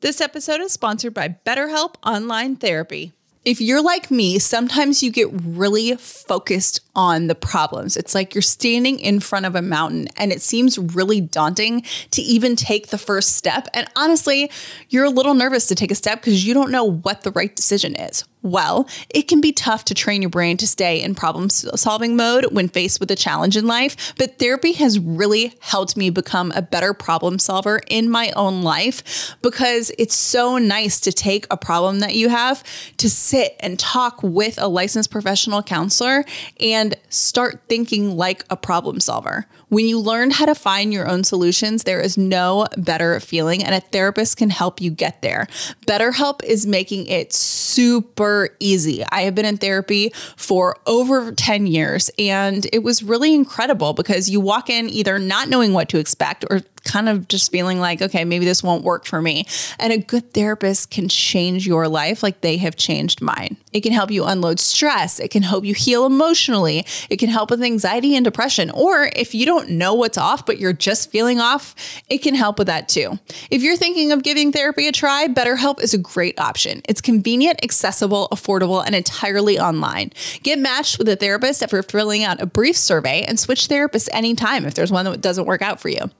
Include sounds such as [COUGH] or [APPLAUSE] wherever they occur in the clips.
This episode is sponsored by BetterHelp Online Therapy. If you're like me, sometimes you get really focused on the problems. It's like you're standing in front of a mountain and it seems really daunting to even take the first step. And honestly, you're a little nervous to take a step because you don't know what the right decision is. Well, it can be tough to train your brain to stay in problem solving mode when faced with a challenge in life, but therapy has really helped me become a better problem solver in my own life because it's so nice to take a problem that you have to sit and talk with a licensed professional counselor and start thinking like a problem solver. When you learn how to find your own solutions, there is no better feeling, and a therapist can help you get there. BetterHelp is making it super easy. I have been in therapy for over 10 years, and it was really incredible because you walk in either not knowing what to expect or kind of just feeling like, okay, maybe this won't work for me. And a good therapist can change your life like they have changed mine. It can help you unload stress. It can help you heal emotionally. It can help with anxiety and depression. Or if you don't know what's off, but you're just feeling off, it can help with that too. If you're thinking of giving therapy a try, BetterHelp is a great option. It's convenient, accessible, affordable, and entirely online. Get matched with a therapist after filling out a brief survey and switch therapists anytime if there's one that doesn't work out for you.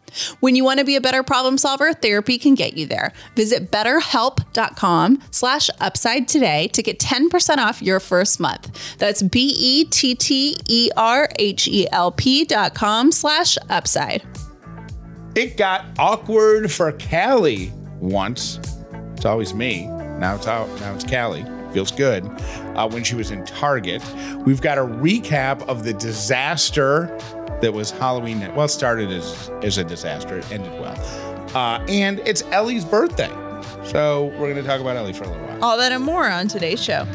When you want to be a better problem solver, therapy can get you there. Visit betterhelp.com slash upside today to get 10% off your first month. That's B-E-T-T-E-R-H-E-L-P dot com slash upside. It got awkward for Callie once. It's always me. Now it's out. Now it's Callie. Feels good. Uh, when she was in Target, we've got a recap of the disaster that was Halloween. night. Well, started as as a disaster. It ended well, uh, and it's Ellie's birthday. So we're going to talk about Ellie for a little while. All that and more on today's show.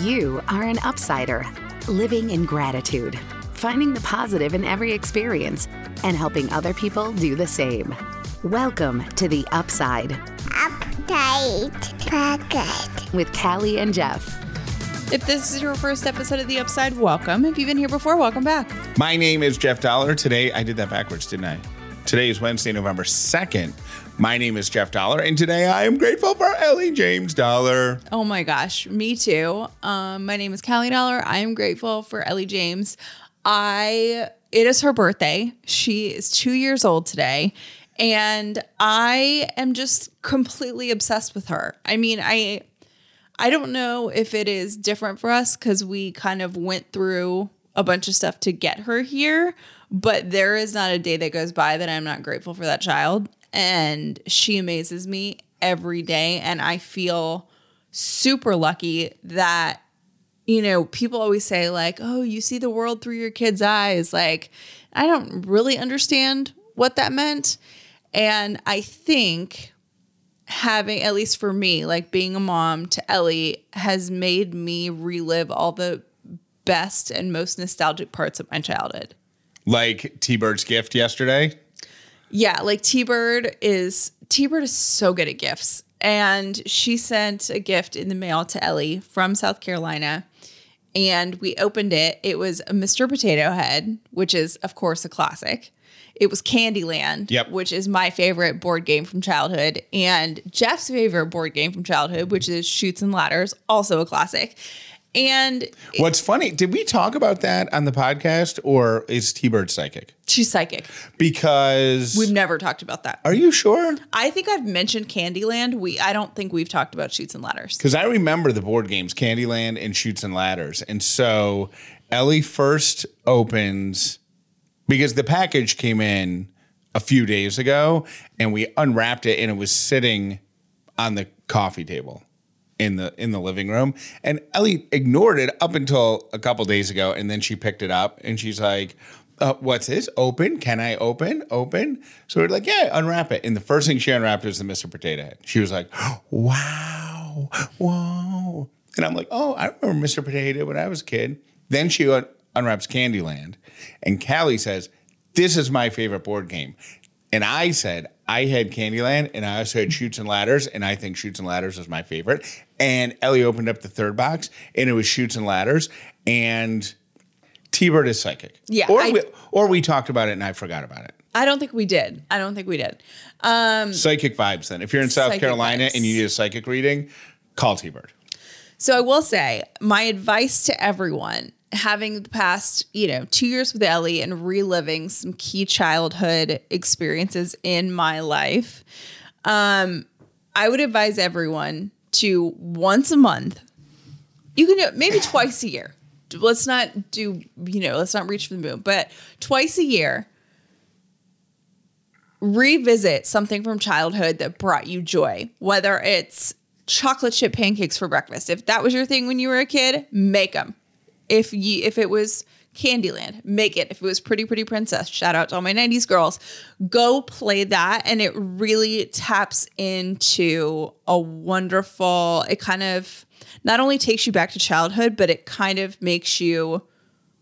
You are an upsider, living in gratitude, finding the positive in every experience, and helping other people do the same. Welcome to the Upside. Upside. Pocket. With Callie and Jeff. If this is your first episode of The Upside, welcome. If you've been here before, welcome back. My name is Jeff Dollar. Today, I did that backwards, didn't I? Today is Wednesday, November 2nd. My name is Jeff Dollar, and today I am grateful for Ellie James Dollar. Oh my gosh, me too. Um, my name is Callie Dollar. I am grateful for Ellie James. I it is her birthday. She is two years old today. And I am just completely obsessed with her. I mean, I I don't know if it is different for us because we kind of went through a bunch of stuff to get her here, but there is not a day that goes by that I'm not grateful for that child. And she amazes me every day. And I feel super lucky that, you know, people always say, like, oh, you see the world through your kid's eyes. Like, I don't really understand what that meant. And I think having at least for me like being a mom to ellie has made me relive all the best and most nostalgic parts of my childhood. Like t-bird's gift yesterday? Yeah like t-bird is t-bird is so good at gifts. And she sent a gift in the mail to ellie from south carolina and we opened it. It was a mr potato head which is of course a classic it was Candyland, yep. which is my favorite board game from childhood, and Jeff's favorite board game from childhood, which is Chutes and Ladders, also a classic. And what's funny, did we talk about that on the podcast or is T Bird psychic? She's psychic. Because we've never talked about that. Are you sure? I think I've mentioned Candyland. We I don't think we've talked about Chutes and Ladders. Because I remember the board games, Candyland and Chutes and Ladders. And so Ellie first opens because the package came in a few days ago and we unwrapped it and it was sitting on the coffee table in the in the living room and Ellie ignored it up until a couple days ago and then she picked it up and she's like uh, what's this? Open? Can I open? Open? So we're like, yeah, unwrap it. And the first thing she unwrapped was the Mr. Potato Head. She was like, wow, whoa. And I'm like, oh, I remember Mr. Potato Head when I was a kid. Then she unwraps Candyland. And Callie says, this is my favorite board game. And I said, I had Candyland and I also had Chutes and Ladders. And I think Chutes and Ladders is my favorite. And Ellie opened up the third box and it was Chutes and Ladders. And T Bird is psychic. Yeah, Or, I- we, or we talked about it and I forgot about it. I don't think we did. I don't think we did. Um, Psychic vibes then. If you're in South Carolina vibes. and you need a psychic reading, call T Bird. So I will say my advice to everyone having the past, you know, two years with Ellie and reliving some key childhood experiences in my life, um, I would advise everyone to once a month, you can do it maybe [LAUGHS] twice a year. Let's not do, you know, let's not reach for the moon, but twice a year, revisit something from childhood that brought you joy, whether it's chocolate chip pancakes for breakfast. If that was your thing when you were a kid, make them. If you if it was Candyland, make it. If it was Pretty Pretty Princess, shout out to all my 90s girls. Go play that and it really taps into a wonderful it kind of not only takes you back to childhood, but it kind of makes you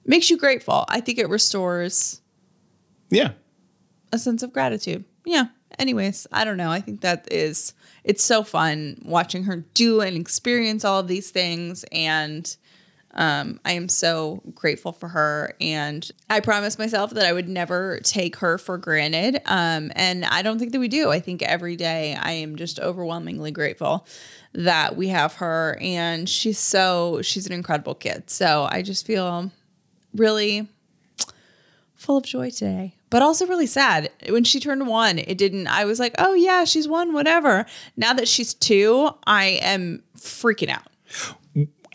makes you grateful. I think it restores Yeah. a sense of gratitude. Yeah. Anyways, I don't know. I think that is it's so fun watching her do and experience all of these things and um, I am so grateful for her, and I promised myself that I would never take her for granted. Um, and I don't think that we do. I think every day I am just overwhelmingly grateful that we have her, and she's so she's an incredible kid. So I just feel really full of joy today, but also really sad. When she turned one, it didn't, I was like, oh yeah, she's one, whatever. Now that she's two, I am freaking out.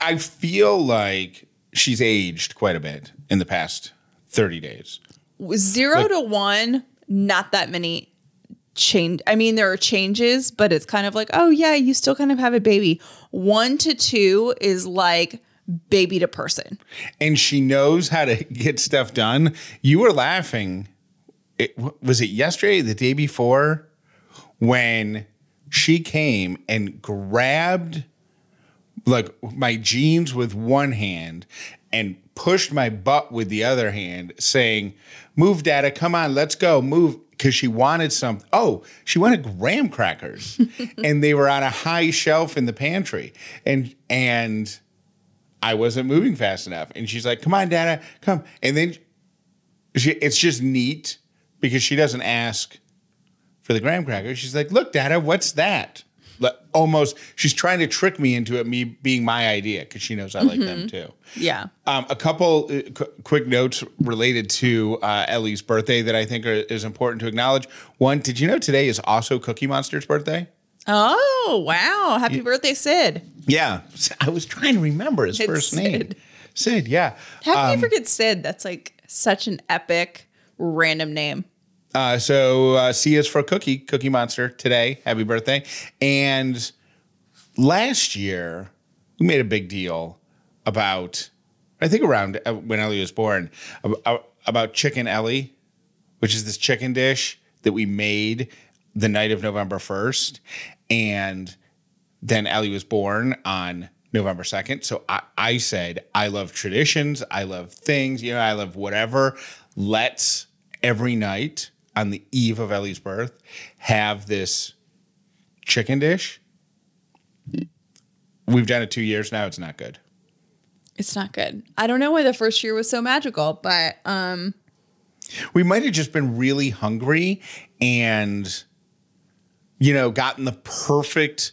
I feel like she's aged quite a bit in the past 30 days. Zero Like- to one, not that many change. I mean, there are changes, but it's kind of like, oh yeah, you still kind of have a baby. One to two is like baby to person. And she knows how to [LAUGHS] get stuff done. You were laughing. It, was it yesterday, the day before, when she came and grabbed like my jeans with one hand and pushed my butt with the other hand, saying, Move, Dada, come on, let's go, move. Because she wanted some. Oh, she wanted graham crackers, [LAUGHS] and they were on a high shelf in the pantry, and and I wasn't moving fast enough. And she's like, "Come on, Dada, come." And then she, it's just neat because she doesn't ask for the graham crackers. She's like, "Look, Dada, what's that?" Like, almost, she's trying to trick me into it me being my idea because she knows I like them too. Yeah. Um, a couple uh, qu- quick notes related to uh, Ellie's birthday that I think are, is important to acknowledge. One, did you know today is also Cookie Monster's birthday? Oh, wow. Happy birthday, Sid. Yeah, I was trying to remember his It's first name. Sid. Sid, yeah. How can Um, you forget Sid? That's like such an epic random name. Uh, so uh, C is for Cookie, Cookie Monster today. Happy birthday. And last year, we made a big deal about, I think around uh, when Ellie was born, about, about Chicken Ellie, which is this chicken dish that we made the night of November 1st. And then Ellie was born on November 2nd. So I, I said, I love traditions. I love things. You know, I love whatever. Let's every night on the eve of Ellie's birth have this chicken dish. We've done it two years now. It's not good. It's not good. I don't know why the first year was so magical, but um We might have just been really hungry and, you know, gotten the perfect,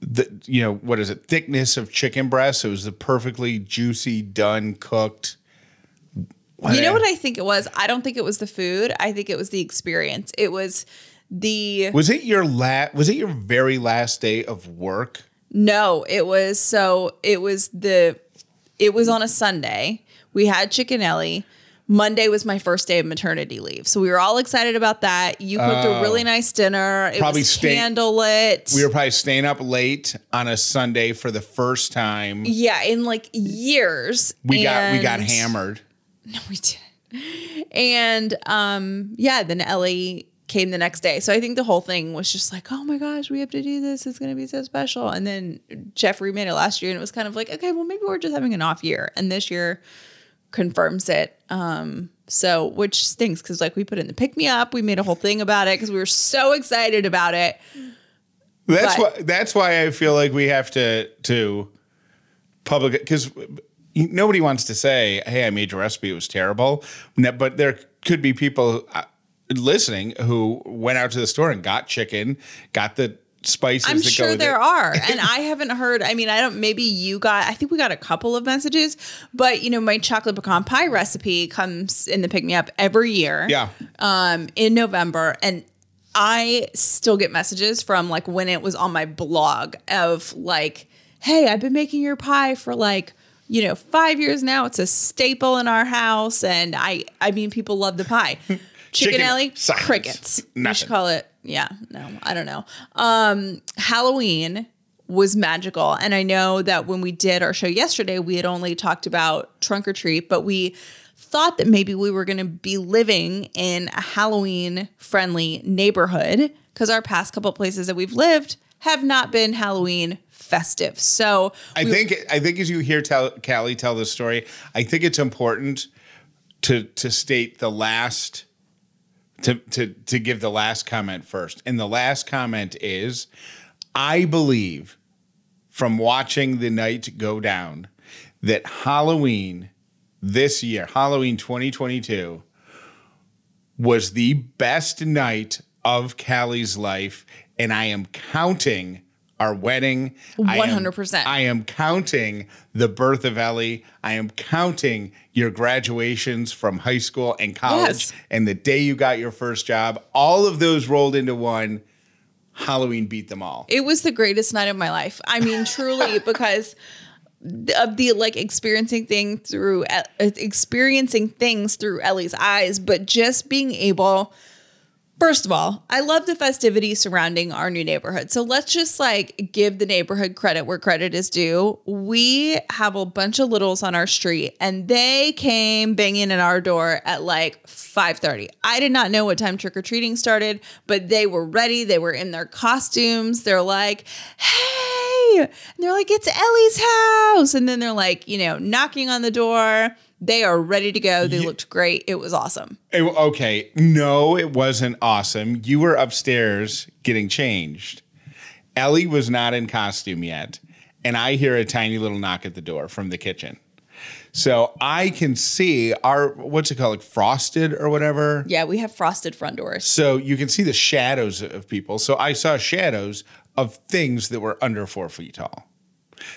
the you know what is it thickness of chicken breast. It was the perfectly juicy, done, cooked. You know what I think it was? I don't think it was the food. I think it was the experience. It was the was it your last? Was it your very last day of work? No, it was so it was the it was on a Sunday. We had chicken Ellie. Monday was my first day of maternity leave. So we were all excited about that. You cooked a oh. really nice dinner. It Oh. Probably was stay- candlelit. We were probably staying up late on a Sunday for the first time. yeah, in like years. We got we got hammered. [LAUGHS] No, we didn't. And um, yeah, then Ellie came the next day. So I think the whole thing was just like, oh my gosh, we have to do this. It's going to be so special. And then Jeffrey made it last year and it was kind of like, okay, well, maybe we're just having an off year. And this year confirms it. Um, so, which stinks because like we put in the pick me up, we made a whole thing about it because we were so excited about it. That's But- why. That's why I feel like we have to to public because nobody wants to say, "Hey, I made your recipe; it was terrible." But there could be people uh, listening who went out to the store and got chicken, got the spices. I'm sure there it. are. [LAUGHS] And I haven't heard, I mean, I don't, maybe you got, I think we got a couple of messages, but you know, my chocolate pecan pie recipe comes in the pick me up every year. Yeah. Um, in November. And I still get messages from like when it was on my blog of like, hey, I've been making your pie for like, you know, five years now. It's a staple in our house. And I, I mean, people love the pie. [LAUGHS] Chicken, Chicken, Ellie, silence. crickets. We Nothing. should call it, yeah, no, I don't know. Um, Halloween was magical. And I know that when we did our show yesterday, we had only talked about trunk or treat, but we thought that maybe we were going to be living in a Halloween friendly neighborhood because our past couple places that we've lived have not been Halloween festive. So I think I think as you hear tell, Callie tell this story, I think it's important to to state the last to to to give the last comment first. And the last comment is I believe from watching the night go down that Halloween this year, Halloween 2022 was the best night of Callie's life and I am counting our wedding. 100%. I am counting the birth of Ellie. I am counting your graduations from high school and college Yes. and the day you got your first job. All of those rolled into one. Halloween beat them all. it was the greatest night of my life. I mean, [LAUGHS] truly, because of the like experiencing thing through uh, experiencing things through Ellie's eyes, but just being able. First of all, I love the festivities surrounding our new neighborhood. So let's just like give the neighborhood credit where credit is due. We have a bunch of littles on our street and they came banging at our door at like 5:30. I did not know what time trick or treating started, but they were ready. They were in their costumes. They're like, "Hey!" And they're like, "It's Ellie's house." And then they're like, you know, knocking on the door. They are ready to go. They looked great. It was awesome. Eh, Okay, no, it wasn't awesome. You were upstairs getting changed. Ellie was not in costume yet, and I hear a tiny little knock at the door from the kitchen. So I can see our what's it called, like frosted or whatever. Yeah, we have frosted front doors. So you can see the shadows of people. So I saw shadows of things that were under four feet tall.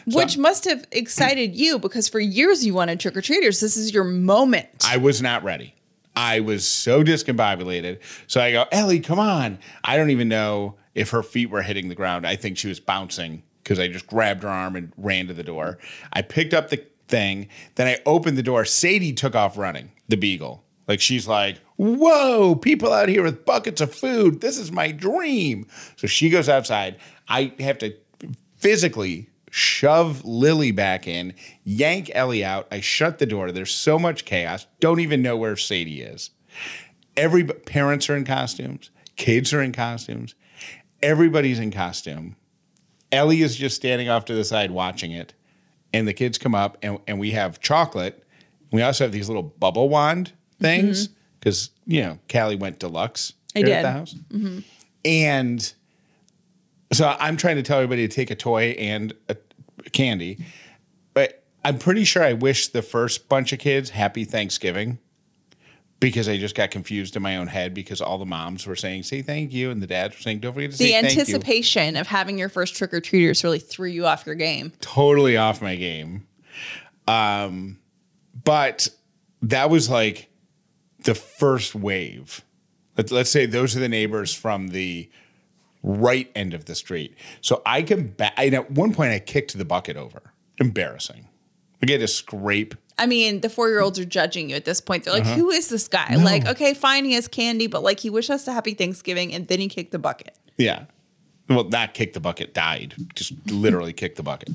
Which must have excited you because for years you wanted trick or treaters. This is your moment. I was not ready. I was so discombobulated. So I go, Ellie, come on. I don't even know if her feet were hitting the ground. I think she was bouncing because I just grabbed her arm and ran to the door. I picked up the thing. Then I opened the door. Sadie took off running, the beagle. Like she's like, whoa, people out here with buckets of food. This is my dream. So she goes outside. I have to physically shove Lily back in, yank Ellie out. I shut the door. There's so much chaos. Don't even know where Sadie is. Every parents are in costumes, kids are in costumes, everybody's in costume. Ellie is just standing off to the side watching it, and the kids come up and, and we have chocolate. We also have these little bubble wand things mm-hmm. because you know Callie went deluxe I here at did. the house, mm-hmm. and so I'm trying to tell everybody to take a toy and a candy, but I'm pretty sure I wish the first bunch of kids happy Thanksgiving because I just got confused in my own head because all the moms were saying say thank you and the dads were saying don't forget to the say thank you. The anticipation of having your first trick or treaters really threw you off your game. Totally off my game. Um, but that was like the first wave. Let's, let's say those are the neighbors from the right end of the street. So I can ba- and at one point I kicked the bucket over. Embarrassing. I get to scrape. I mean, the four year olds are judging you at this point. They're like, Uh-huh. who is this guy? Like, okay, fine, he has candy, but like, he wished us a happy Thanksgiving and then he kicked the bucket. Yeah. Well, not kick the bucket, died. Just literally kicked the bucket.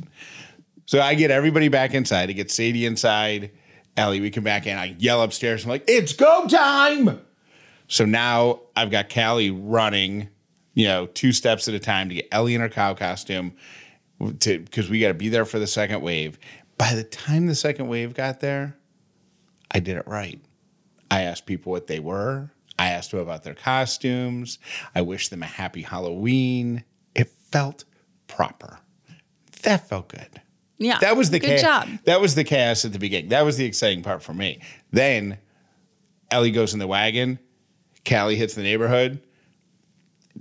So I get everybody back inside. I get Sadie inside, Ellie, we come back in. I yell upstairs. I'm like, it's go time. So now I've got Callie running, you know, two steps at a time to get Ellie in her cow costume to because we got to be there for the second wave. By the time the second wave got there, I did it right. I asked people what they were. I asked them about their costumes. I wished them a happy Halloween. It felt proper. That felt good. Yeah. That was the good cha- job. That was the chaos at the beginning. That was the exciting part for me. Then Ellie goes in the wagon. Callie hits the neighborhood.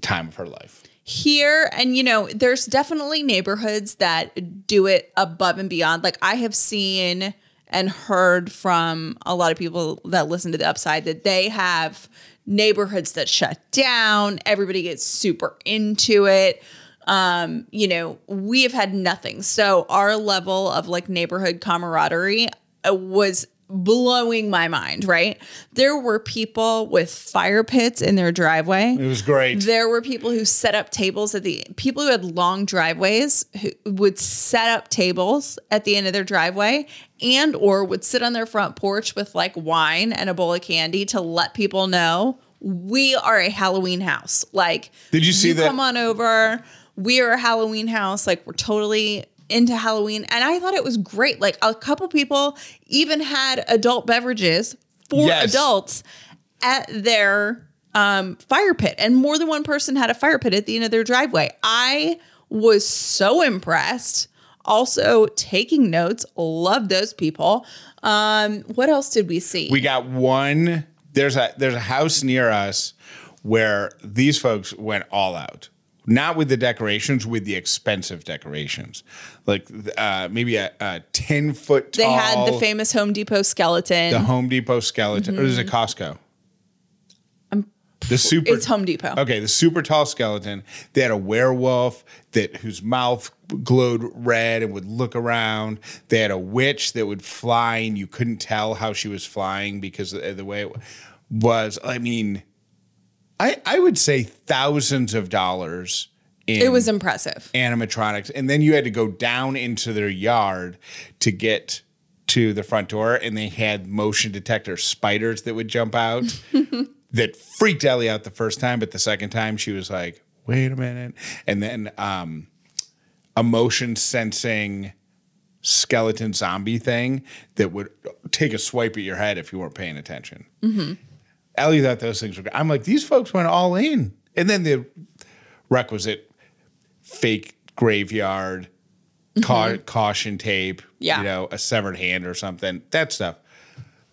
Time of her life. here and you know there's definitely neighborhoods that do it above and beyond. Like i have seen and heard from a lot of people that listen to the upside that they have neighborhoods that shut down. Everybody gets super into it. Um you know we have had nothing. So our level of like neighborhood camaraderie uh, was blowing my mind right there were people with fire pits in their driveway It was great. there were people who set up tables at the people who had long driveways who would set up tables at the end of their driveway and or would sit on their front porch with like wine and a bowl of candy to let people know we are a Halloween house. Like Did you see that- Come on over. We are a Halloween house. Like we're totally into Halloween. And I thought it was great. Like a couple people even had adult beverages for Yes. adults at their um, fire pit, and more than one person had a fire pit at the end of their driveway. I was so impressed. Also, taking notes. Love those people. Um, what else did we see? We got one. There's a there's a house near us where these folks went all out. Not with the decorations, with the expensive decorations, like uh, maybe a, a ten foot. Tall. They had the famous Home Depot skeleton. the Home Depot skeleton, or is it Costco? the super. it's Home Depot. Okay, the super tall skeleton. They had a werewolf that whose mouth glowed red and would look around. They had a witch that would fly, and you couldn't tell how she was flying because of the way it was. I mean, would say thousands of dollars. In It was impressive. animatronics, and then you had to go down into their yard to get to the front door, and they had motion detector spiders that would jump out. [LAUGHS] that freaked Ellie out the first time, but the second time she was like, "Wait a minute!" And then um, a motion sensing skeleton zombie thing that would take a swipe at your head if you weren't paying attention. Ellie thought those things were. good. I'm like, these folks went all in, and then the requisite fake graveyard, ca- mm-hmm. caution tape, Yeah. you know, a severed hand or something. That stuff.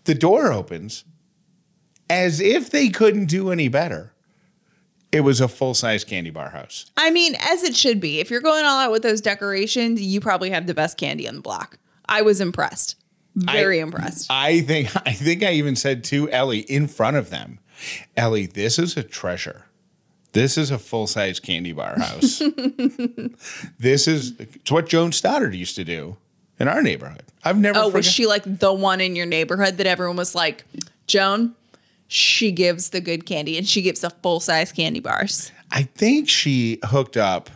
The door opens as if they couldn't do any better. It was a full size candy bar house. I mean, as it should be. If you're going all out with those decorations, you probably have the best candy on the block. I was impressed. Very I- impressed. I think [LAUGHS] I think I even said to Ellie in front of them, Ellie, this is a treasure. This is a full size candy bar house. [LAUGHS] this is it's what Joan Stoddard used to do in our neighborhood. I've never. Oh, was she like the one in your neighborhood that everyone was like, Joan? She gives the good candy and she gives the full size candy bars. I think she hooked up.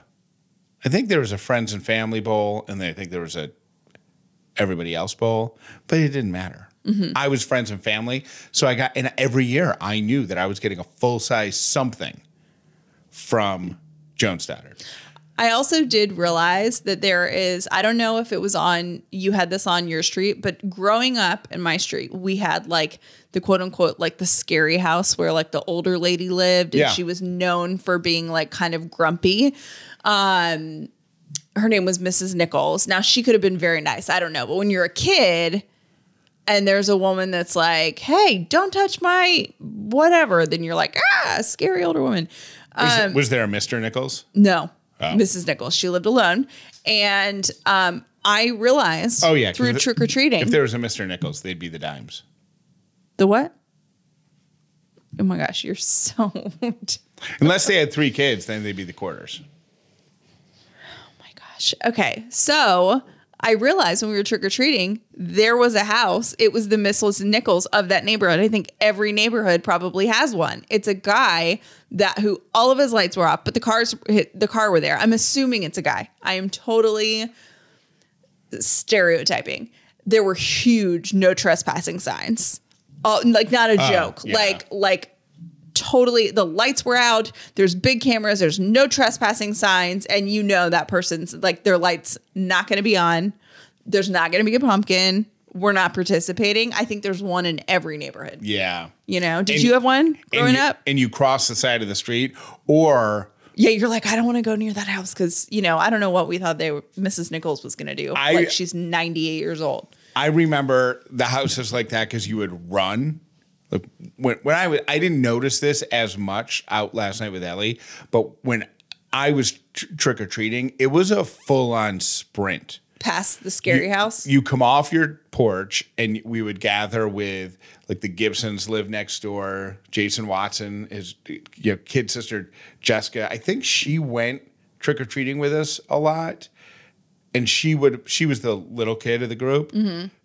I think there was a friends and family bowl, and I think there was a everybody else bowl, but it didn't matter. I was friends and family, so I got and every year I knew that I was getting a full size something from Joan Stoddard. I also did realize that there is, I don't know if it was on, you had this on your street, but growing up in my street, we had like the quote unquote, like the scary house where like the older lady lived and Yeah. she was known for being like kind of grumpy. Um, her name was Mrs. Nichols. Now she could have been very nice. I don't know. But when you're a kid and there's a woman that's like, hey, don't touch my whatever, then you're like, ah, scary older woman. Was, was there a Mr. Nichols? No, Oh. Mrs. Nichols. She lived alone, and um, I realized. Oh, yeah, through trick or treating. If there was a Mr. Nichols, they'd be the dimes. the what? Oh my gosh, you're so. [LAUGHS] Unless they had three kids, then they'd be the quarters. Gosh. Okay, so I realized when we were trick or treating, there was a house. It was the Mrs. Nichols of that neighborhood. I think every neighborhood probably has one. It's a guy that who all of his lights were off, but the cars the car were there. I'm assuming it's a guy. I am totally stereotyping. there were huge no trespassing signs. Oh, like not a oh, joke. yeah. Like like totally the lights were out. There's big cameras, there's no trespassing signs and you know that person's like their lights not going to be on. There's not going to be a pumpkin. We're not participating. I think there's one in every neighborhood. Yeah. You know, did And- you have one And growing you, up? and you cross the side of the street, or Yeah, you're like, I don't want to go near that house because you know I don't know what we thought they were, Mrs. Nichols was going to do. I- like she's 98 years old. I remember the houses like that because you would run. Like when when I was, I didn't notice this as much out last night with Ellie, but when I was tr- trick or treating, it was a full on sprint. Past the scary house. You come off your porch and we would gather with like the Gibsons live next door. Jason Watson, his you know, kid sister Jessica. I think she went trick or treating with us a lot. And she would she was the little kid of the group.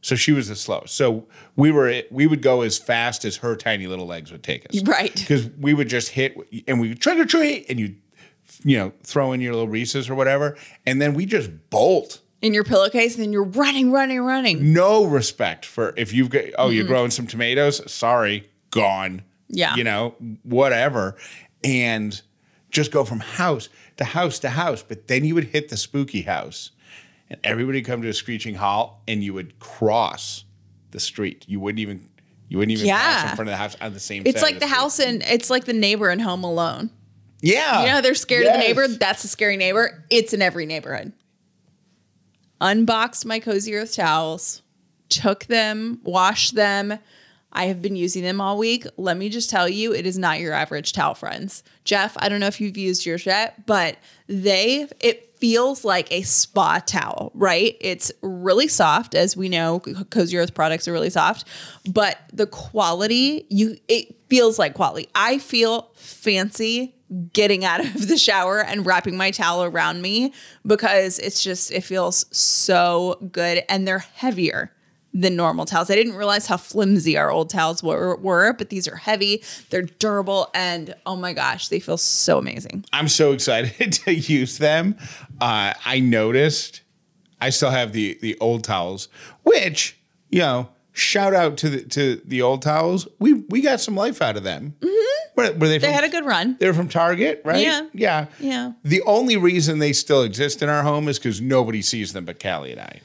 So she was the slow So we were we would go as fast as her tiny little legs would take us. Right. Because we would just hit and we would trick or treat and you you know, throw in your little Reese's or whatever. And then we just bolt in your pillowcase, and then you're running, running, running. no respect for if you've got oh you're mm-hmm. growing some tomatoes sorry gone Yeah. you know whatever and just go from house to house to house but then you would hit the spooky house and everybody would come to a screeching halt and you would cross the street you wouldn't even you wouldn't even Yeah. in front of the house on the same It's like the street. house and it's like the neighbor in Home Alone. yeah You know, they're scared of the neighbor. That's a scary neighbor. It's in every neighborhood. Unboxed my Cozy Earth towels, took them, washed them. I have been using them all week. Let me just tell you, it is not your average towel, friends. Jeff, I don't know if you've used yours yet, but they, it feels like a spa towel, right? It's really soft, as we know, Cozy Earth products are really soft, but the quality, you, it feels like quality. I feel fancy getting out of the shower and wrapping my towel around me because it's just it feels so good and they're heavier than normal towels. I didn't realize how flimsy our old towels were, were but these are heavy, they're durable and oh my gosh, they feel so amazing. I'm so excited [LAUGHS] to use them. Uh, I noticed I still have the the old towels, which you know, shout out to the to the old towels. We we got some life out of them. Were, were they? They had a good run. They're from Target, right? Yeah. yeah, Yeah. The only reason they still exist in our home is because nobody sees them but Callie and I.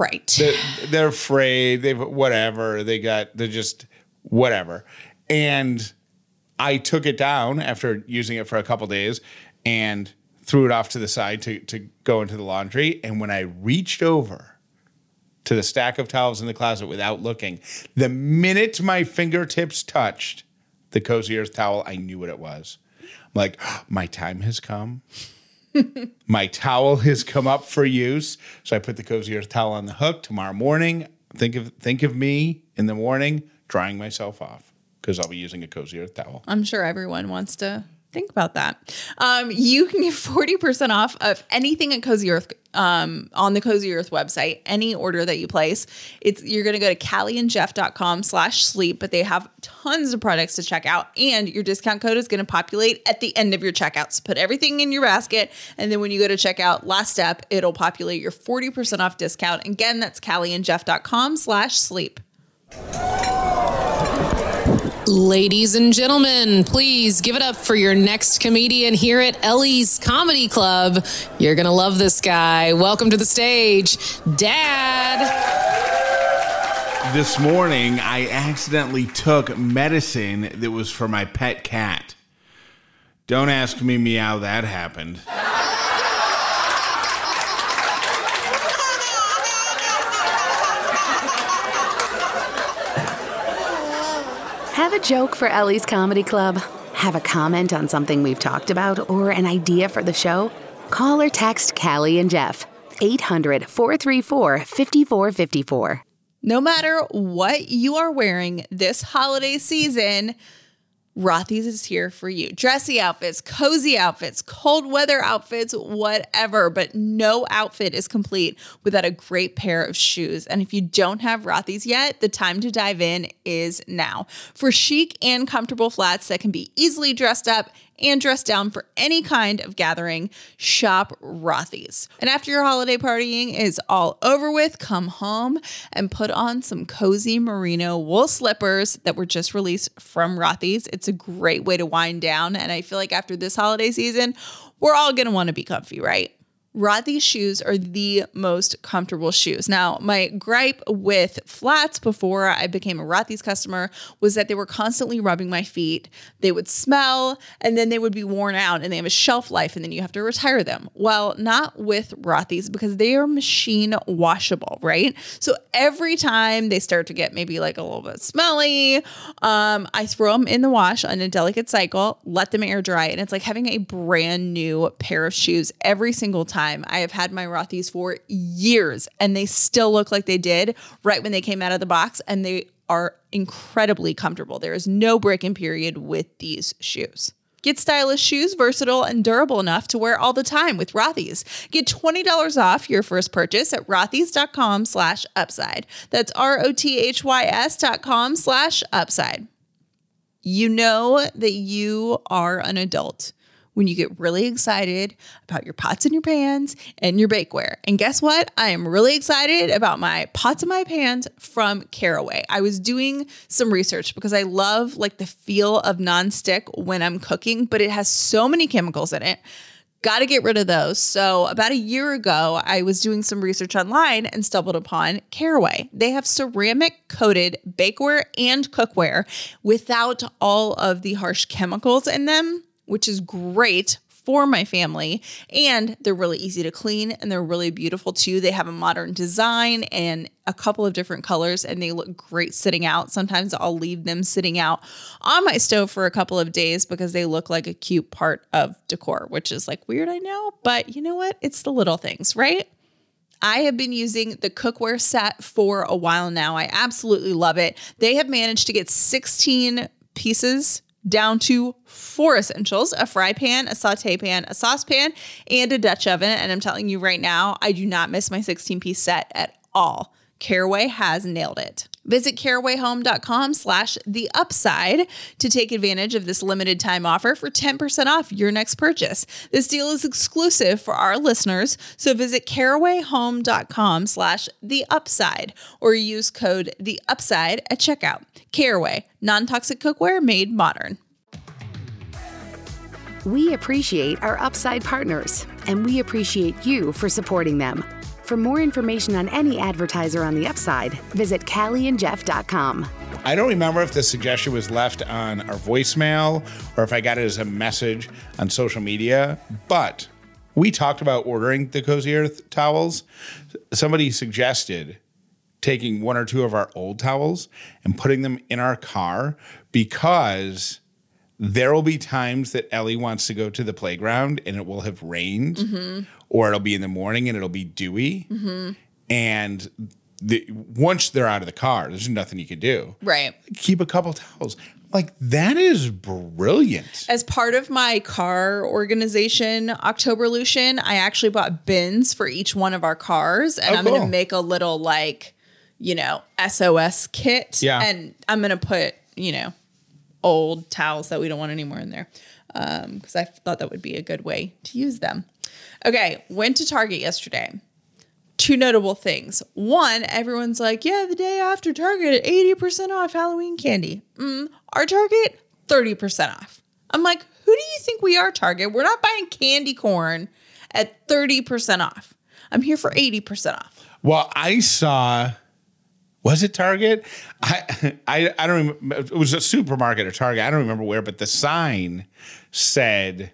Right. They're, they're afraid. They've whatever. They got. They're just whatever. And I took it down after using it for a couple days and threw it off to the side to to go into the laundry. And when I reached over to the stack of towels in the closet without looking, the minute my fingertips touched the cozy earth towel, I knew what it was. I'm like, [GASPS] my time has come. [LAUGHS] My towel has come up for use, so I put the cozy earth towel on the hook tomorrow morning. Think of think of me in the morning drying myself off because I'll be using a cozy earth towel. I'm sure everyone wants to think about that. Um, you can get 40% off of anything at Cozy Earth um, on the Cozy Earth website, any order that you place. It's you're gonna go to callieandjeff.com slash sleep, but they have tons of products to check out, and your discount code is gonna populate at the end of your checkout. So put everything in your basket, and then when you go to checkout, last step, it'll populate your 40% off discount. Again, that's callieandjeff.com slash sleep. Ladies and gentlemen, please give it up for your next comedian here at Ellie's Comedy Club. You're going to love this guy. Welcome to the stage, Dad. This morning, I accidentally took medicine that was for my pet cat. Don't ask me how that happened. Have a joke for Ellie's Comedy Club? Have a comment on something we've talked about or an idea for the show? Call or text Callie and Jeff. 800 434 5454. No matter what you are wearing this holiday season, Rothy's is here for you. Dressy outfits, cozy outfits, cold weather outfits, whatever. But no outfit is complete without a great pair of shoes. And if you don't have Rothy's yet, the time to dive in is now. For chic and comfortable flats that can be easily dressed up and dress down for any kind of gathering, shop Rothy's. And after your holiday partying is all over with, come home and put on some cozy merino wool slippers that were just released from Rothy's. It's a great way to wind down. And I feel like after this holiday season, we're all want to be comfy, right? Rothy's shoes are the most comfortable shoes. Now, my gripe with flats before I became a Rothy's customer was that they were constantly rubbing my feet. They would smell and then they would be worn out and they have a shelf life and then you have to retire them. Well, not with Rothy's because they are machine washable, right? So every time they start to get maybe like a little bit smelly, um, I throw them in the wash on a delicate cycle, let them air dry, and it's like having a brand new pair of shoes every single time time. I have had my Rothy's for years and they still look like they did right when they came out of the box and they are incredibly comfortable. There is no break-in period with these shoes. Get stylish shoes, versatile and durable enough to wear all the time with Rothy's. Get $20 off your first purchase at rothys.com slash upside. That's R-O-T-H-Y-S dot com slash upside. You know that you are an adult when you get really excited about your pots and your pans and your bakeware. And guess what? I am really excited about my pots and my pans from Caraway. I was doing some research because I love like the feel of nonstick when I'm cooking, but it has so many chemicals in it. Got to get rid of those. So, about a year ago, I was doing some research online and stumbled upon Caraway. They have ceramic coated bakeware and cookware without all of the harsh chemicals in them which is great for my family. And they're really easy to clean and they're really beautiful too. They have a modern design and a couple of different colors and they look great sitting out. Sometimes I'll leave them sitting out on my stove for a couple of days because they look like a cute part of decor, which is like weird, I know, but you know what? It's the little things, right? I have been using the cookware set for a while now. I absolutely love it. They have managed to get 16 pieces down to four essentials a fry pan, a saute pan, a saucepan, and a Dutch oven. And I'm telling you right now, I do not miss my 16 piece set at all. Caraway has nailed it. Visit carawayhome.com slash the upside to take advantage of this limited time offer for 10% off your next purchase. This deal is exclusive for our listeners, so visit carawayhome.com slash the upside or use code the upside at checkout. Caraway, non-toxic cookware made modern. We appreciate our upside partners, and we appreciate you for supporting them. For more information on any advertiser on the upside, visit callieandjeff.com. I don't remember if the suggestion was left on our voicemail or if I got it as a message on social media, but we talked about ordering the Cozy Earth towels. Somebody suggested taking one or two of our old towels and putting them in our car because there will be times that Ellie wants to go to the playground and it will have rained mm-hmm or it'll be in the morning and it'll be dewy. Mm-hmm. And the, once they're out of the car, there's nothing you can do. Right. Keep a couple towels. Like that is brilliant. As part of my car organization, October Lucian, I actually bought bins for each one of our cars, and Oh, I'm going to make a little like, you know, SOS kit. Yeah. And I'm going to put, you know, old towels that we don't want anymore in there, because I thought that would be a good way to use them. Okay, went to Target yesterday. Two notable things. One, everyone's like, yeah, the day after Target, 80% off Halloween candy. Mm, our Target, 30% off. I'm like, who do you think we are, Target? We're not buying candy corn at 30% off. I'm here for 80% off. Well, I saw. Was it Target? I I I don't remember. It was a supermarket or Target. I don't remember where, but the sign said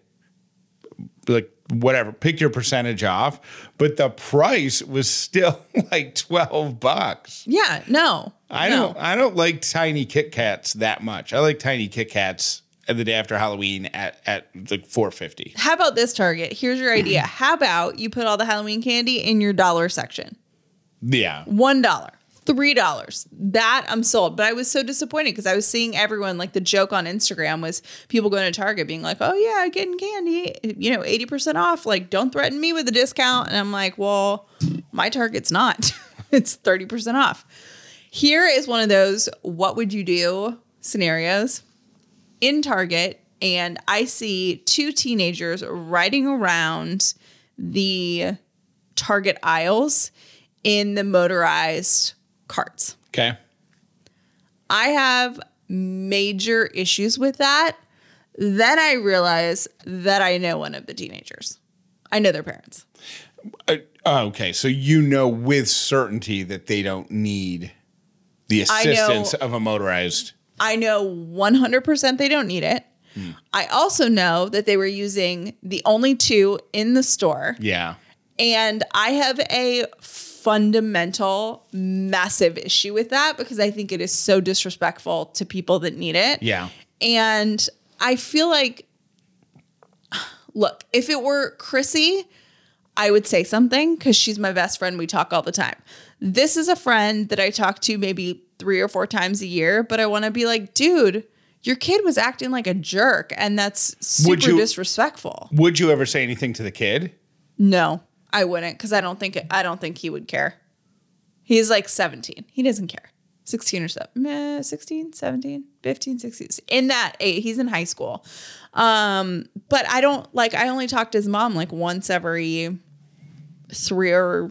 like whatever, pick your percentage off, but the price was still [LAUGHS] like twelve bucks. Yeah, no. I no. don't I don't like tiny Kit Kats that much. I like tiny Kit Kats the day after Halloween at at like four fifty. How about this, Target? Here's your idea. How about you put all the Halloween candy in your dollar section? Yeah. one dollar three dollars. That i'm sold. But i was so disappointed because i was seeing everyone like the joke on instagram was people going to target being like oh yeah getting candy you know 80% off. Like don't threaten me with a discount. And i'm like well my target's not. [LAUGHS] It's 30% off. Here is one of those what would you do scenarios in target and I see two teenagers riding around the Target aisles in the motorized carts. Okay. I have major issues with that. Then I realize that I know one of the teenagers. I know their parents. Uh, oh, okay. So you know with certainty that they don't need the I know- assistance of a motorized. I know 100% they don't need it. I also know that they were using the only two in the store. Yeah. And I have a fundamental, massive issue with that because I think it is so disrespectful to people that need it. Yeah. And I feel like, look, if it were Chrissy, I would say something because she's my best friend. We talk all the time. This is a friend that I talk to maybe three or four times a year, but I want to be like, dude, your kid was acting like a jerk, and that's super Would you- disrespectful. Would you ever say anything to the kid? No, I wouldn't because I don't think I don't think he would care. He's like 17. He doesn't care. 16 or so. Meh, 16, 17, 15, 16. In that age, he's in high school. Um, but I don't like I only talk to his mom like once every three or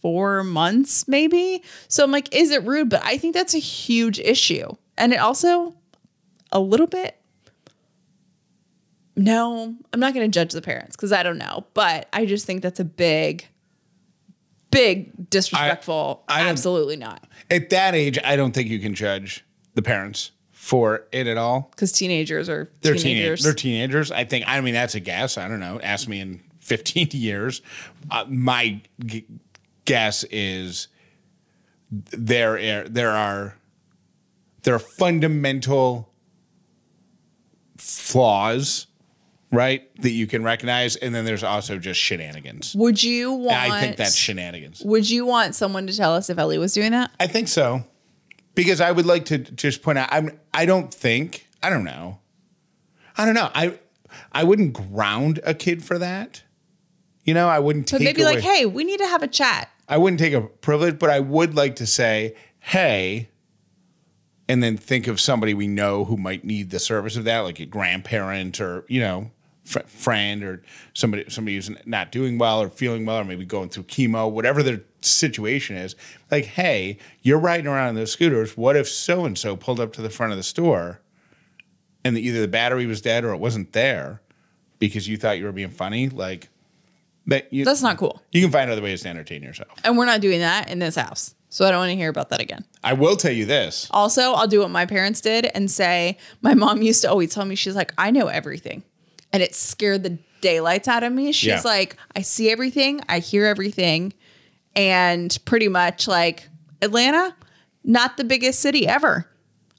four months, maybe. So I'm like, is it rude? But I think that's a huge issue. And it also a little bit no, I'm not going to judge the parents because I don't know, but I just think that's a big, big disrespectful. I don't- Absolutely not, At that age, I don't think you can judge the parents for it at all. because teenagers are They're teenagers. teenagers. They're teenagers. I think. I mean, that's a guess. I don't know. Ask me in 15 [LAUGHS] years. Uh, my g- guess is there. There are there are fundamental flaws, right, that you can recognize, and then there's also just shenanigans. would you want? I think that's shenanigans. Would you want someone to tell us if Ellie was doing that? I think so. Because I would like to just point out I'm I don't think I don't know. I don't know. I I wouldn't ground a kid for that. You know, I wouldn't But maybe away, like, hey, we need to have a chat. I wouldn't take a privilege, but I would like to say, hey, and then think of somebody we know who might need the service of that, like a grandparent or, you know, fr- friend or somebody somebody who's not doing well or feeling well or maybe going through chemo, whatever their situation is. Like, hey, you're riding around in those scooters. What if so and so pulled up to the front of the store and either the battery was dead or it wasn't there because you thought you were being funny? Like, that you, That's not cool. you can find other ways to entertain yourself. And we're not doing that in this house. So I don't want to hear about that again. I will tell you this. Also, I'll do what my parents did and say, my mom used to always tell me, she's like, I know everything. And it scared the daylights out of me. She's Yeah. like, I see everything, I hear everything. And pretty much like Atlanta, not the biggest city ever.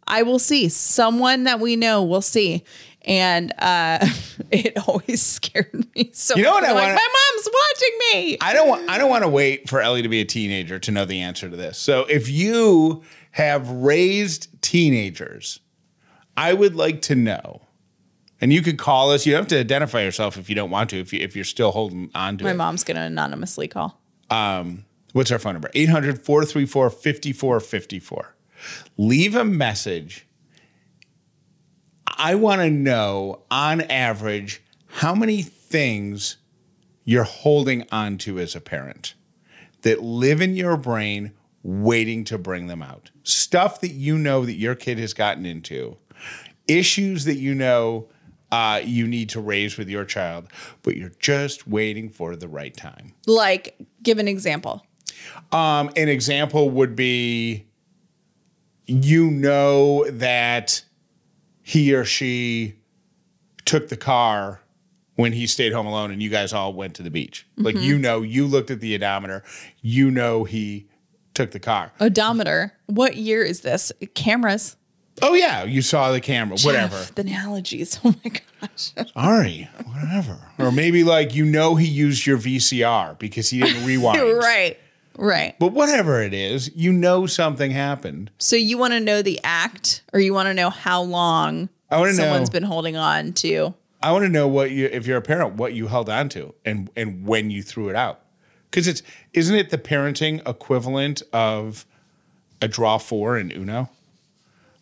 I will see. Someone that we know We'll see. And uh, [LAUGHS] it always scared me so You know what. I Like, wanna- my mom's watching me. I don't want I don't want to wait for Ellie to be a teenager to know the answer to this. So if you have raised teenagers, I would like to know. And you could call us. You don't have to identify yourself if you don't want to. If you if you're still holding on to my it. mom's going to anonymously call. Um, what's our phone number? 800 434 5454. Leave a message. I want to know, on average, how many things you're holding on to as a parent that live in your brain waiting to bring them out. Stuff that you know that your kid has gotten into, issues that you know uh, you need to raise with your child, but you're just waiting for the right time. Like, give an example. Um, an example would be you know that he or she took the car when he stayed home alone and you guys all went to the beach. Like you know, you looked at the odometer, you know he took the car. Odometer. What year is this? Cameras. Oh yeah, you saw the camera, whatever. Jeff, the analogies. [LAUGHS] Oh my gosh. Sorry, whatever. Or maybe like you know he used your VCR because he didn't [LAUGHS] rewind. right. Right. But whatever it is, you know something happened. So you want to know the act or you want to know how long I wanna someone's know- been holding on to. I want to know what you, if you're a parent, what you held on to and and when you threw it out, because it's isn't it the parenting equivalent of a draw four in Uno?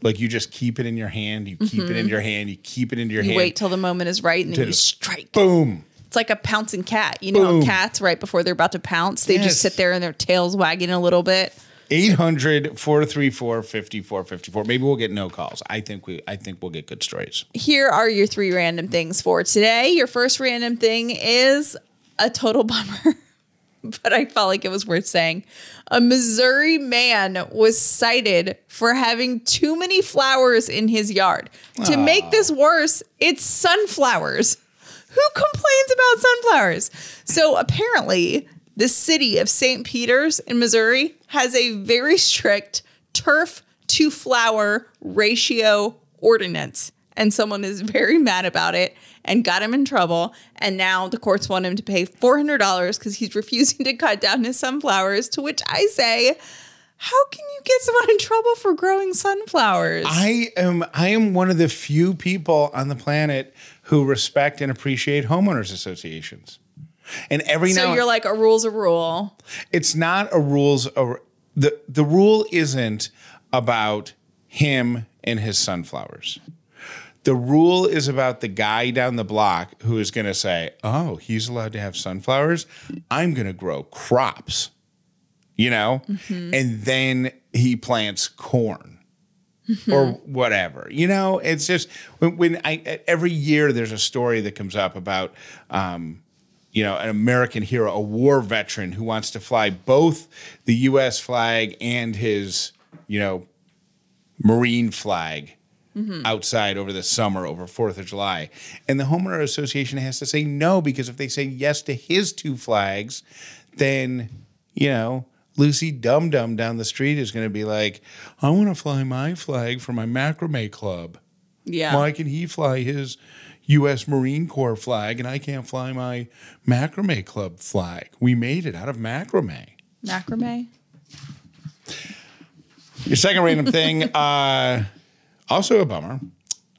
Like you just keep it in your hand, you keep it in your hand, you keep it in your Mm-hmm. You hand. wait till the moment is right and then you strike. boom. It's like a pouncing cat. You know, Boom. cats right before they're about to pounce, they Yes. just sit there and their tails wagging a little bit. 800 434 5454. Maybe we'll get no calls. I think we I think we'll get good stories. Here are your three random things for today. Your first random thing is a total [LAUGHS] bummer, [LAUGHS] but I felt like it was worth saying. A Missouri man was cited for having too many flowers in his yard. To make this worse, it's sunflowers. Who complains about sunflowers? So apparently, the city of St. Peters in Missouri has a very strict turf to flower ratio ordinance. And someone is [LAUGHS] very mad about it and got him in trouble. And now the courts want him to pay $400 because he's refusing to cut down his sunflowers. To which I say, how can you get someone in trouble for growing sunflowers? I am I am one of the few people on the planet who respect and appreciate homeowners associations. And every so now you're like, a rule's a rule. it's not a rules a, the the rule isn't about him and his sunflowers. The rule is about the guy down the block who is going to say, "Oh, he's allowed to have sunflowers. I'm going to grow crops." You know? And then he plants corn or whatever. You know, it's just when, when I every year there's a story that comes up about um, you know, an American hero, a war veteran who wants to fly both the U.S. flag and his, you know, Marine flag outside over the summer over Fourth of July, and the homeowner association has to say no because if they say yes to his two flags, then you know. Lucy Dum Dum down the street is going to be like, I want to fly my flag for my macrame club. Yeah. Why can he fly his U.S. Marine Corps flag and I can't fly my macrame club flag? We made it out of macrame. Macrame. Your second random thing, [LAUGHS] uh, also a bummer.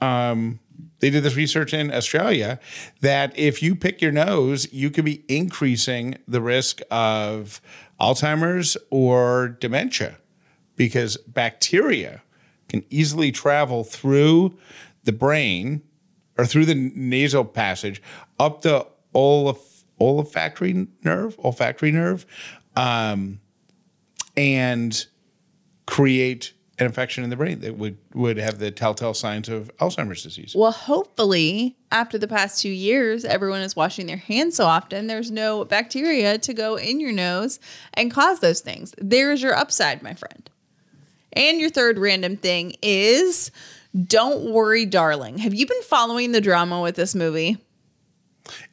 Um, they did this research in Australia that if you pick your nose, you could be increasing the risk of Alzheimer's or dementia because bacteria can easily travel through the brain or through the nasal passage up the olf- olfactory nerve, olfactory nerve, um, and create an infection in the brain that would would have the telltale signs of Alzheimer's disease. Well, hopefully, after the past two years, everyone is washing their hands so often, there's no bacteria to go in your nose and cause those things. There's your upside, my friend. And your third random thing is Don't Worry, Darling. Have you been following the drama with this movie?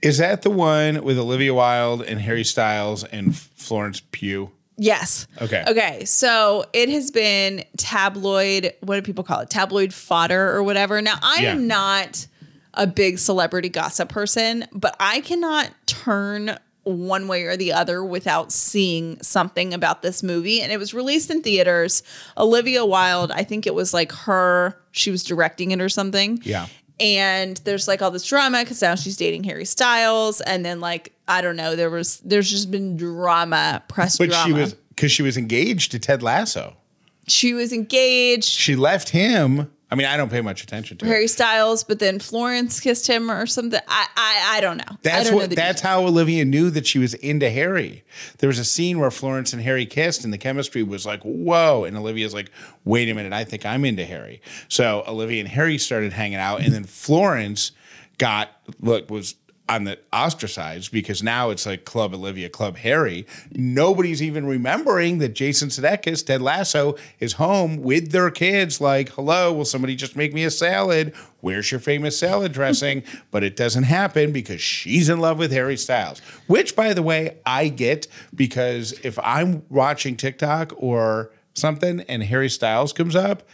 Is that the one with Olivia Wilde and Harry Styles and Florence Pugh? Yes. Okay. Okay. So it has been tabloid, what do people call it? Tabloid fodder or whatever. Now, I am not a big celebrity gossip person, but I cannot turn one way or the other without seeing something about this movie. And it was released in theaters. Olivia Wilde, I think it was like her, she was directing it or something. Yeah. And there's like all this drama because now she's dating Harry Styles. And then like, I don't know, there was, there's just been drama, press But drama. she was because she was engaged to Ted Lasso. she was engaged. She left him. I mean, I don't pay much attention to Harry it. Styles, but then Florence kissed him or something. I I, I don't know. That's don't what. the That's how Olivia knew that she was into Harry. There was a scene where Florence and Harry kissed, and the chemistry was like, "Whoa!" And Olivia's like, "Wait a minute, I think I'm into Harry." So Olivia and Harry started hanging out, and then Florence got look was on the ostracized because now it's like Club Olivia, Club Harry. Nobody's even remembering that Jason Sudeikis, Ted Lasso, is home with their kids. Like, hello, will somebody just make me a salad? Where's your famous salad dressing? [LAUGHS] but it doesn't happen because she's in love with Harry Styles, which, by the way, I get because if I'm watching TikTok or something and Harry Styles comes up,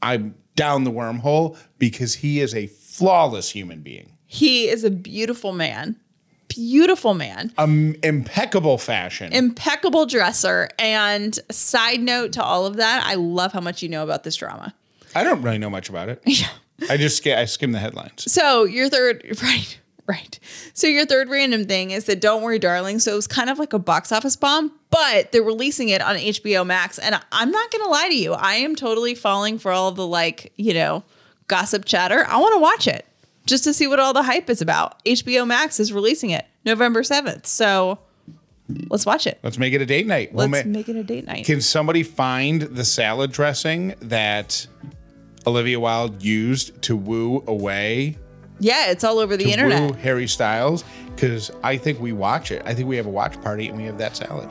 I'm down the wormhole because he is a flawless human being. He is a beautiful man. Beautiful man. um, impeccable fashion. Impeccable dresser. And side note to all of that, I love how much you know about this drama. I don't really know much about it. [LAUGHS] I just sk- I skim the headlines. So your third, [LAUGHS] right? Right. So your third random thing is that Don't Worry Darling. So it was kind of like a box office bomb, but they're releasing it on HBO Max. And I'm not going to lie to you. I am totally falling for all the like, you know, gossip chatter. I want to watch it just to see what all the hype is about. HBO Max is releasing it November 7th. So let's watch it. Let's make it a date night. We'll Let's ma- make it a date night. Can somebody find the salad dressing that Olivia Wilde used to woo away yeah, it's all over the to internet. woo Harry Styles? Because I think we watch it. I think we have a watch party and we have that salad.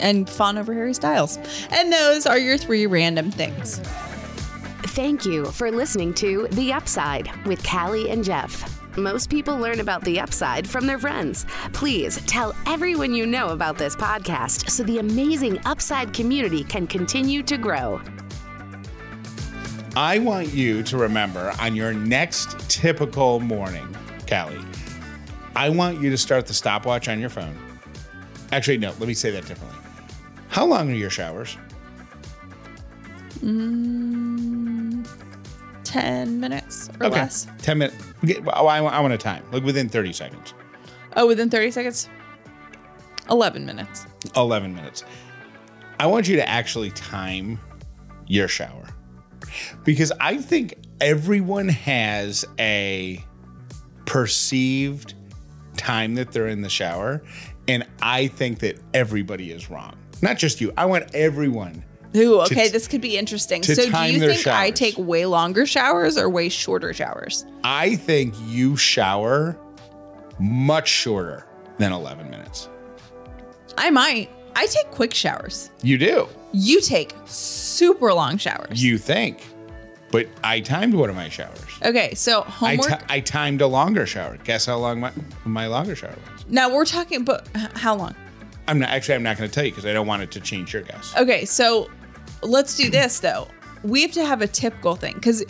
and fawn over Harry Styles. And those are your three random things. Thank you for listening to The Upside with Callie and Jeff. Most people learn about the upside from their friends. Please tell everyone you know about this podcast so the amazing upside community can continue to grow. I want you to remember on your next typical morning, Callie, I want you to start the stopwatch on your phone. Actually, no, let me say that differently. How long are your showers? Mm, 10 minutes or Okay. less. 10 minutes. Well, I, I want a time, like within 30 seconds. Oh, within 30 seconds? 11 minutes. 11 minutes. I want you to actually time your shower because I think everyone has a perceived time that they're in the shower. And I think that everybody is wrong. Not just you. I want everyone. Ooh, okay, t- this could be interesting. So, do you think I take way longer showers or way shorter showers? I think you shower much shorter than 11 minutes. I might. I take quick showers. You do. You take super long showers. You think. But I timed one of my showers. okay, so I, homework. ti- I timed a longer shower. Guess how long my, my longer shower was? now we're talking, but how long? I'm not actually. I'm not going to tell you because I don't want it to change your guess. Okay, so let's do this though. We have to have a typical thing because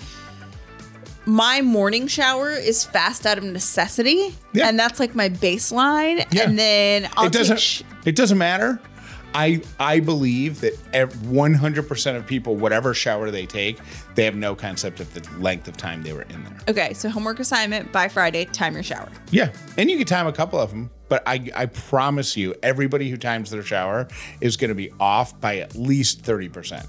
my morning shower is fast out of necessity, Yeah. and that's like my baseline. Yeah. And then I'll it doesn't. Sh- it doesn't matter. I I believe that ev- 100% of people, whatever shower they take, they have no concept of the length of time they were in there. okay, so homework assignment by Friday. Time your shower. Yeah, and you can time a couple of them, but I I promise you, everybody who times their shower is going to be off by at least 30%.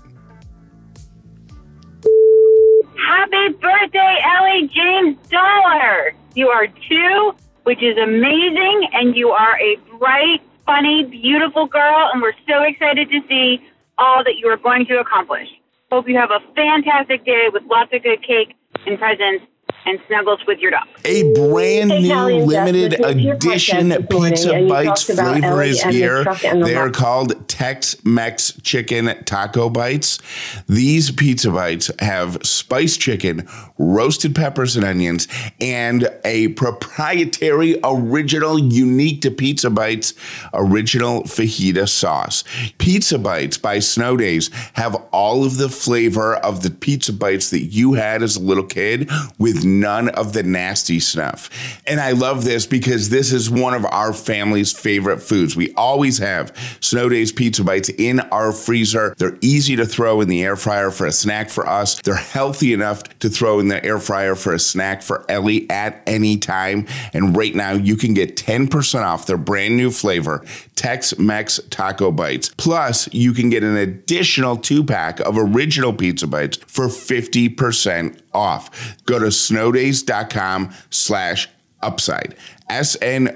Happy birthday, Ellie James Dauler! You are two, which is amazing, and you are a bright, funny, beautiful girl, and we're so excited to see all that you are going to accomplish. Hope you have a fantastic day with lots of good cake and presents and snuggles with your dog. A brand Hey, new Callie limited listening to your edition podcast this morning, Pizza Bites flavor is here. the They are called Tex Mex Chicken Taco Bites. These pizza bites have spiced chicken, roasted peppers and onions, and a proprietary, original, unique to Pizza Bites original fajita sauce. Pizza Bites by Snow Days have all of the flavor of the pizza bites that you had as a little kid with none of the nasty stuff. And I love this because this is one of our family's favorite foods. We always have Snow Days pizza bites in our freezer. They're easy to throw in the air fryer for a snack for us. They're healthy enough to throw in the air fryer for a snack for Ellie at any time. And right now you can get 10% off their brand new flavor, Tex Mex Taco Bites. Plus, you can get an additional two pack of original pizza bites for 50% off. Go to snowdays.com slash upside. S-N-O-W-D-A-Y-S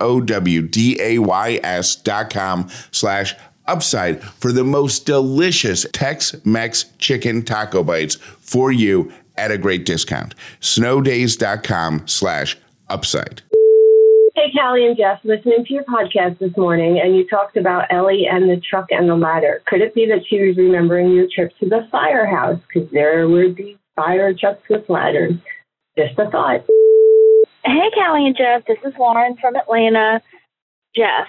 dot com slash upside for the most delicious Tex-Mex chicken taco bites for you at a great discount. Snowdays.com slash upside. Hey, Callie and Jeff, listening to your podcast this morning, and you talked about Ellie and the truck and the ladder. Could it be that she was remembering your trip to the firehouse? Because there were these fire trucks with ladders. Just a thought. Hey, Callie and Jeff, this is Lauren from Atlanta. Jeff,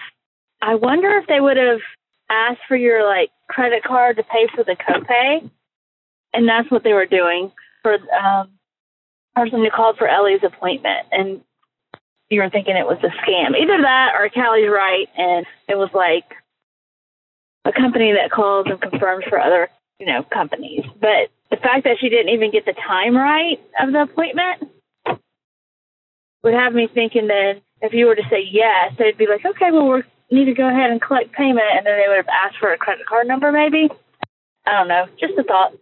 I wonder if they would have asked for your like credit card to pay for the copay, and that's what they were doing for um, person who called for Ellie's appointment, and you were thinking it was a scam. Either that, or Callie's right, and it was like a company that calls and confirms for other you know companies. But the fact that she didn't even get the time right of the appointment would have me thinking then if you were to say yes, they'd be like, okay, well, we need to go ahead and collect payment, and then they would have asked for a credit card number, maybe. I don't know. Just a thought.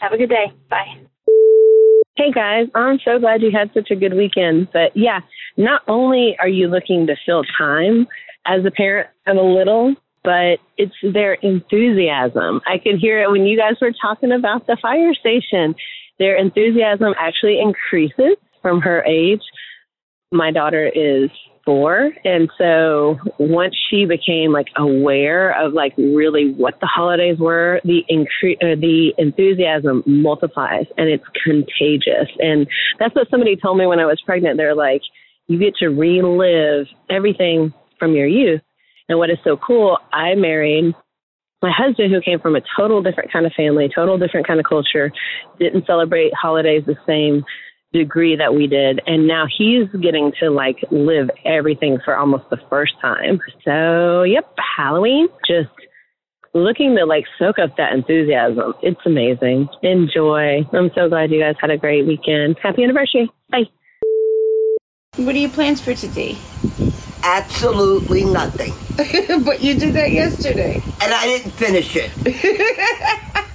Have a good day. Bye. Hey guys, I'm so glad you had such a good weekend. But yeah, not only are you looking to fill time as a parent of a little, but it's their enthusiasm. I could hear it when you guys were talking about the fire station. Their enthusiasm actually increases from her age. My daughter is four. And so once she became like aware of like really what the holidays were, the incre- uh, the enthusiasm multiplies and it's contagious. And that's what somebody told me when I was pregnant. They're like, you get to relive everything from your youth. And what is so cool, I married my husband who came from a total different kind of family, total different kind of culture, didn't celebrate holidays the same degree that we did. And now he's getting to like live everything for almost the first time. So yep halloween just looking to like soak up that enthusiasm. It's amazing. Enjoy. I'm so glad you guys had a great weekend. Happy anniversary. Bye. What are your plans for today? Absolutely nothing. [LAUGHS] but you did that yesterday. And I didn't finish it. [LAUGHS]